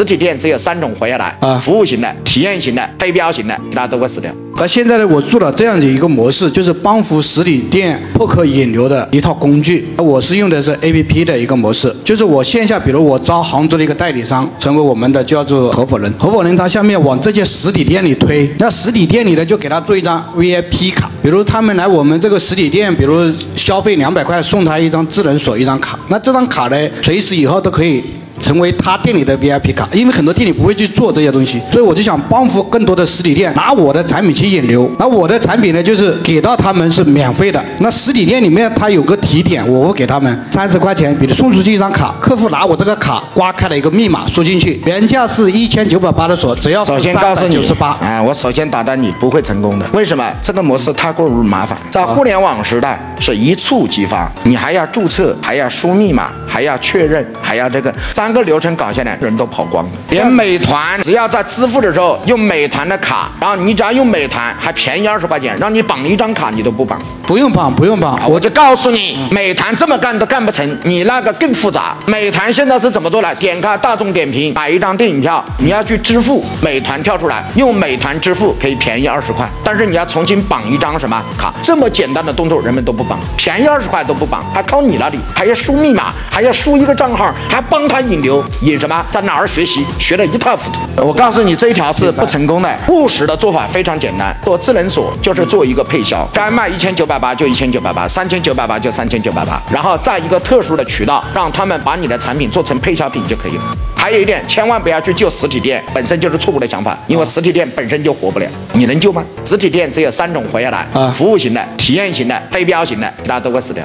实体店只有三种活下来啊服务型的、体验型的、非标型的，其他都会死掉。而现在呢，我做了这样的一个模式，就是帮扶实体店破客引流的一套工具。我是用的是 A P P 的一个模式，就是我线下，比如我招杭州的一个代理商，成为我们的叫做合伙人，合伙人他下面往这些实体店里推，那实体店里呢就给他做一张 V I P 卡，比如他们来我们这个实体店，比如消费两百块，送他一张智能锁一张卡，那这张卡呢，随时以后都可以。成为他店里的 VIP 卡，因为很多店里不会去做这些东西，所以我就想帮扶更多的实体店拿我的产品去引流。那我的产品呢，就是给到他们是免费的。那实体店里面它有个提点，我会给他们三十块钱，比如送出去一张卡，客户拿我这个卡刮开了一个密码输进去，原价是一千九百八的锁，只要首先告诉你九十八。啊，我首先打断你不会成功的。为什么？这个模式太过于麻烦。在互联网时代是一触即发，你还要注册，还要输密码，还要确认，还要这个三个流程搞下来，人都跑光了。连美团只要在支付的时候用美团的卡，然后你只要用美团还便宜二十块钱，让你绑一张卡你都不绑。不用绑，不用绑，我就告诉你，美团这么干都干不成，你那个更复杂。美团现在是怎么做的？点开大众点评买一张电影票，你要去支付，美团跳出来，用美团支付可以便宜二十块，但是你要重新绑一张什么卡？这么简单的动作人们都不绑，便宜二十块都不绑，还靠你那里，还要输密码，还要输一个账号，还帮他引流，引什么？在哪儿学习？学得一塌糊涂。我告诉你，这一条是不成功的。务实的做法非常简单，做智能锁就是做一个配销，该卖一千九百八就一千九百八，三千九百八就三千九百八，然后在一个特殊的渠道，让他们把你的产品做成配销品就可以了。还有一点，千万不要去救实体店，本身就是错误的想法，因为实体店本身就活不了，你能救吗？实体店只有三种活下来啊服务型的、体验型的、非标型的，其他都会死掉。